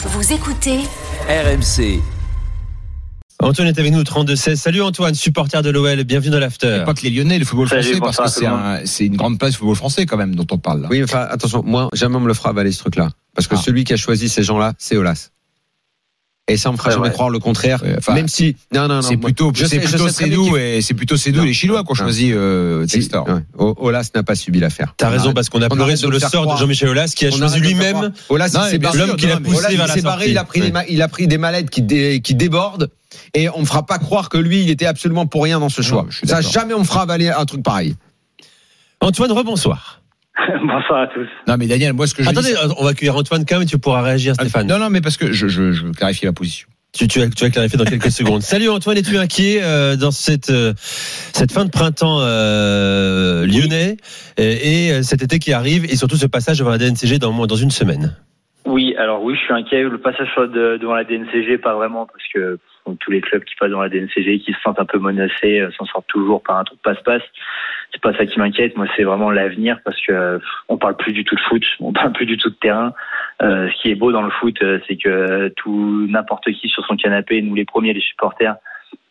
Vous écoutez RMC. Antoine est avec nous, 32-16. Salut Antoine, supporter de l'OL, bienvenue dans l'after. Pas que les Lyonnais, le football Salut, français, parce que c'est le un- c'est une grande place du football français quand même dont on parle. Là. Oui, enfin, attention, moi, jamais on me le fera avaler ce truc-là. Parce que Ah. celui qui a choisi ces gens-là, c'est Olas. Et ça, on me fera C'est jamais vrai. croire le contraire. Ouais, enfin, même si, non, non, non. C'est plutôt, c'est plutôt et c'est plutôt les Chinois qui ont Non. choisi euh, Textor. Ouais. Olas n'a pas subi l'affaire. T'as On raison parce qu'on a pleuré sur de le sort de. Jean-Michel Aulas qui a choisi lui-même. Olas, sûr, l'homme qui l'a poussé Olas, vers il la sortie. il a pris, il a pris des mallettes qui, dé- qui débordent. Et on ne fera pas croire que lui, il était absolument pour rien dans ce choix. ça, jamais on me fera avaler un truc pareil. Antoine, rebonsoir. Bonsoir à tous. Non, mais Daniel, moi, ce que je Attendez, dis, on va accueillir Antoine quand même et tu pourras réagir Stéphane. Non, non, mais parce que je, je, je veux clarifier ma position. Tu, tu, vas, tu vas clarifier dans quelques secondes. Salut Antoine, es-tu inquiet euh, dans cette, euh, cette fin de printemps euh, lyonnais et, et, euh, cet été qui arrive et surtout ce passage devant la DNCG dans, moins- dans une semaine? Oui, alors oui, je suis inquiet. Le passage de- devant la DNCG, pas vraiment, parce que pff, tous les clubs qui passent devant la DNCG, qui se sentent un peu menacés, euh, s'en sortent toujours par un truc passe-passe. C'est pas ça qui m'inquiète. Moi, c'est vraiment l'avenir, parce que on parle plus du tout de foot, on parle plus du tout de terrain. Euh, ce qui est beau dans le foot, euh, c'est que tout n'importe qui sur son canapé, nous les premiers, les supporters,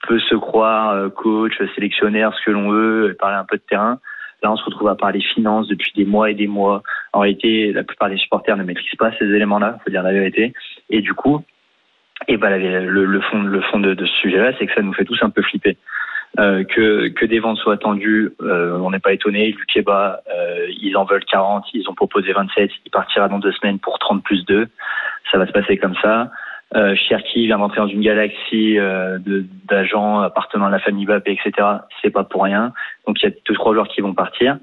peut se croire euh, coach, sélectionnaire, ce que l'on veut, parler un peu de terrain. Là, on se retrouve à parler finances depuis des mois et des mois. En réalité, la plupart des supporters ne maîtrisent pas ces éléments-là, faut dire la vérité. Et du coup, et ben, la- le, le fond, le fond de, de ce sujet-là, c'est que ça nous fait tous un peu flipper. Euh, que, que des ventes soient attendues, euh, on n'est pas étonné. Lukeba, euh, ils en veulent 40, ils ont proposé 27, il partira dans deux semaines pour 30 plus 2. Ça va se passer comme ça. Euh, Cherki vient d'entrer dans une galaxie euh, d'agents appartenant à la famille Mbappé, etc. C'est pas pour rien. Donc il y a deux trois joueurs qui vont partir.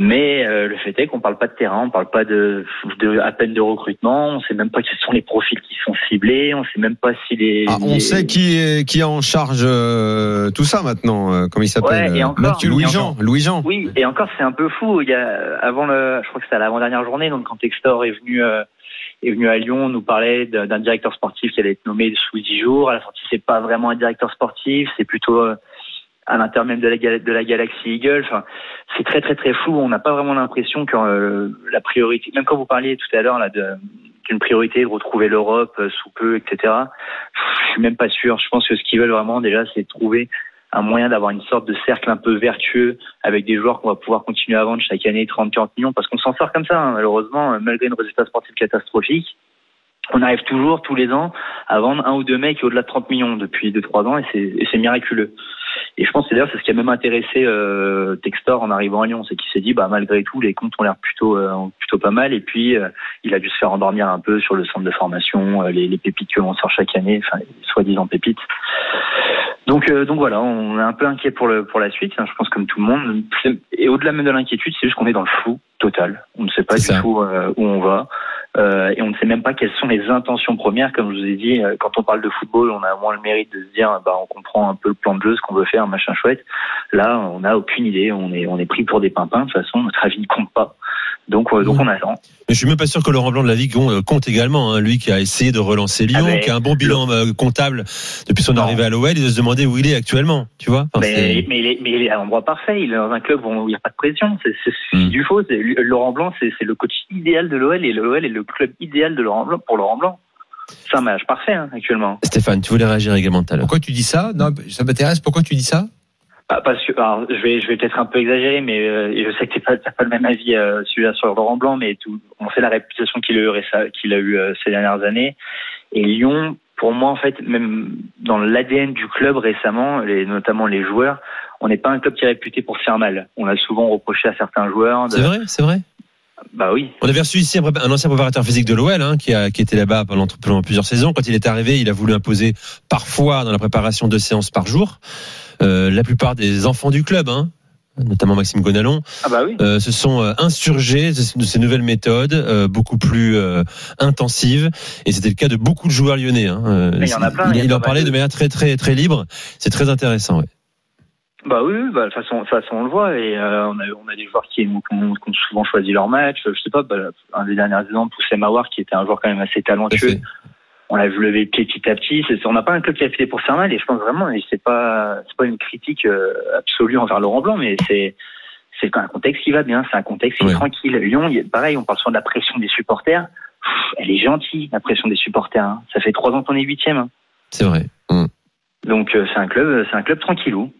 Mais euh, le fait est qu'on parle pas de terrain, on parle pas de, de à peine de recrutement, on sait même pas quels sont les profils qui sont ciblés, on sait même pas si les. Ah, on les- sait qui est, qui est en charge euh, tout ça maintenant. euh, comment il s'appelle Ouais, et euh, encore, Mathieu et Louis-Jean. encore. Louis-Jean. Oui, et encore c'est un peu fou. Il y a avant le, je crois que c'était à l'avant-dernière journée, donc quand Textor est venu euh, est venu à Lyon, on nous parlait d'un d'un directeur sportif qui allait être nommé sous dix jours. À la sortie, c'est pas vraiment un directeur sportif, c'est plutôt à la, gal- de la galaxie Eagle. Enfin, c'est très très très flou. On n'a pas vraiment l'impression que euh, la priorité, même quand vous parliez tout à l'heure là d'une priorité de retrouver l'Europe euh, sous peu, etc. Je suis même pas sûr. Je pense que ce qu'ils veulent vraiment déjà, c'est trouver un moyen d'avoir une sorte de cercle un peu vertueux avec des joueurs qu'on va pouvoir continuer à vendre chaque année 30-40 millions parce qu'on s'en sort comme ça hein, malheureusement euh, malgré une résultat sportif catastrophique on arrive toujours tous les ans à vendre un ou deux mecs au-delà de 30 millions depuis 2-3 ans et c'est miraculeux et je pense que d'ailleurs c'est ce qui a même intéressé euh, Textor en arrivant à Lyon c'est qu'il s'est dit bah malgré tout les comptes ont l'air plutôt euh, plutôt pas mal et puis euh, il a dû se faire endormir un peu sur le centre de formation euh, les, les pépites que l'on sort chaque année enfin soi-disant pépites donc, euh, donc voilà, on est un peu inquiet pour le pour la suite. hein, je pense comme tout le monde. Et au-delà même de l'inquiétude, c'est juste qu'on est dans le flou total. On ne sait pas du ça. tout euh, où on va, Euh, et on ne sait même pas quelles sont les intentions premières. Comme je vous ai dit, euh, quand on parle de football, on a moins le mérite de se dire, bah, on comprend un peu le plan de jeu, ce qu'on veut faire, machin chouette. Là, on n'a aucune idée. On est on est pris pour des pimpins. De toute façon, notre avis ne compte pas. Donc, euh, donc Mmh. on attend. Mais je suis même pas sûr que Laurent Blanc de la Vie compte compte également. hein. Lui qui a essayé de relancer Lyon, Ah ben, qui a un bon bilan euh, comptable depuis son Non. arrivée à l'OL, il doit se demander où il est actuellement. Tu vois Enfin, mais, il est, mais il est à l'endroit parfait. Il est dans un club où il n'y a pas de pression. C'est c'est- c'est Mm. du faux. Laurent Blanc, c'est c'est le coach idéal de l'OL et l'OL est le club idéal de Laurent Blanc pour Laurent Blanc. C'est un match parfait hein, actuellement. Stéphane, tu voulais réagir également tout à l'heure. Pourquoi tu dis ça? Non, ça m'intéresse. Pourquoi tu dis ça? Ah, Parce que alors, je vais, je vais peut-être un peu exagérer, mais euh, et je sais que tu n'as pas, le même avis euh, celui-là sur Laurent Blanc, mais tout, on sait la réputation qu'il a eu, qu'il a eu euh, ces dernières années. Et Lyon, pour moi, en fait, même dans l'ADN du club récemment, les, notamment les joueurs, on n'est pas un club qui est réputé pour se faire mal. On a souvent reproché à certains joueurs. de- C'est vrai, c'est vrai. Bah oui. On avait reçu ici un ancien préparateur physique de l'OL hein, qui, a, qui était là-bas pendant, pendant plusieurs saisons. Quand il est arrivé, il a voulu imposer parfois dans la préparation deux séances par jour. Euh, la plupart des enfants du club, hein, notamment Maxime Gonalon, Ah bah oui. euh, se sont euh, insurgés de ces nouvelles méthodes, euh, beaucoup plus euh, intensives. Et c'était le cas de beaucoup de joueurs lyonnais. Hein. Il y en a plein, il, il en parlait de manière très très très libre. C'est très intéressant. Ouais. Bah oui, bah, de toute façon, façon, on le voit. Et on, a, on a des joueurs qui, qui ont, qui ont souvent choisi leur match. Je sais pas, bah, un des derniers exemples, Poussem Mawar, qui était un joueur quand même assez talentueux. On l'a vu lever le pied petit à petit. On n'a pas un club qui a fait pour se faire mal et je pense vraiment, et c'est pas, c'est pas une critique euh, absolue envers Laurent Blanc, mais c'est, c'est un contexte qui va bien, c'est un contexte qui est tranquille. Lyon, pareil, on parle souvent de la pression des supporters. elle est gentille, la pression des supporters. hein. Ça fait trois ans qu'on est huitième. hein. C'est vrai. Donc euh, c'est un club, c'est un club tranquillou.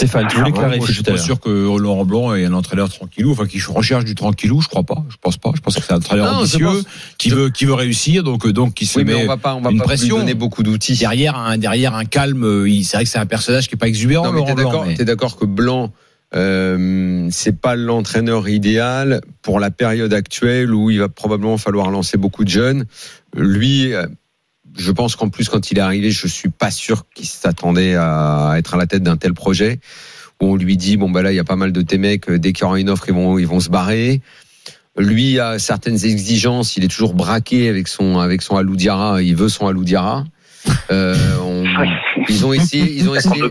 Stéphane, tu voulais Ah, moi, je clarifier suis pas sûr que Laurent Blanc est un entraîneur tranquillou, enfin qui recherche du tranquillou, je crois pas. Je pense pas. Je pense que c'est un entraîneur Non, ambitieux pense- qui veut qui veut réussir, donc euh, donc qui se Oui, mais met on va pas, on va une pas pression. lui donner beaucoup d'outils. derrière un derrière un calme. euh, il- C'est vrai que c'est un personnage qui est pas exubérant. Non, mais Laurent t'es Blanc, d'accord, mais- t'es d'accord que Blanc, euh, c'est pas l'entraîneur idéal pour la période actuelle où il va probablement falloir lancer beaucoup de jeunes. Lui, euh, je pense qu'en plus quand il est arrivé, je suis pas sûr qu'il s'attendait à être à la tête d'un tel projet où on lui dit bon bah là il y a pas mal de tes mecs, euh, dès qu'il y aura une offre ils vont ils vont se barrer. Lui a certaines exigences, il est toujours braqué avec son avec son Aloudiara, il veut son Aloudiara. Euh, on- ils ont essayé, ils ont essayé,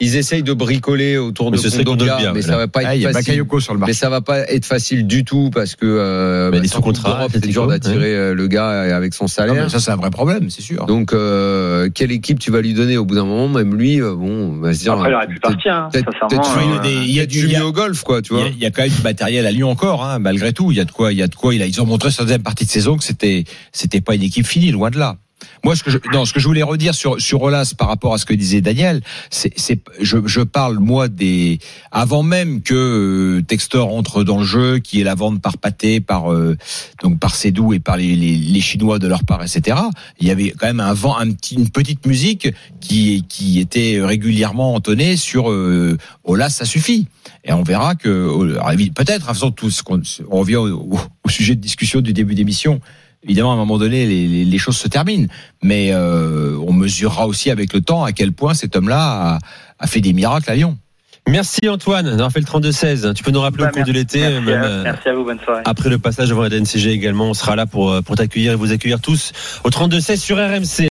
ils essayent de bricoler autour Mais de Kondogbia, mais ouais, ça va pas Ah, il y être a facile. Bakayoko sur le Mais ça va pas être facile du tout parce que euh, est sans sous Coupe contrat, d'Europe, c'est dur d'attirer euh, le gars avec son Non, salaire. mais ça c'est un vrai problème, c'est sûr. Donc euh, quelle équipe tu vas lui donner au bout d'un moment? Même lui, euh, bon, on va se dire. Après, il aurait pu partir, hein, peut-être il y a du- au golf, quoi, tu Il y, vois. a, il y a quand même du matériel à Lyon encore, hein, malgré tout. Il y a de quoi, il y a de quoi. Ils ont montré sur la deuxième partie de saison que c'était, c'était pas une équipe finie, loin de là. Moi, ce que je, non, ce que je voulais redire sur sur Olas par rapport à ce que disait Daniel, c'est, je, je parle moi des avant même que euh, Textor entre dans le jeu, qui est la vente par Pâté, par euh, donc par Sédou et par les, les, Chinois de leur part, etc. Il y avait quand même un vent, une petite musique qui qui était régulièrement entonnée sur euh, Olas, ça suffit. Et on verra que peut-être, toute façon, tout ce on revient au- au sujet de discussion du début d'émission. Évidemment, à un moment donné, les, les- les choses se terminent, mais euh, on mesurera aussi avec le temps à quel point cet homme-là a, a fait des miracles à Lyon. Merci Antoine d'avoir fait le 32-16. Tu peux nous rappeler bah, au cours de l'été, merci, à, euh, merci à vous, bonne soirée. après le passage devant la DNCG également, on sera là pour, euh, pour t'accueillir et vous accueillir tous au 32-16 sur RMC.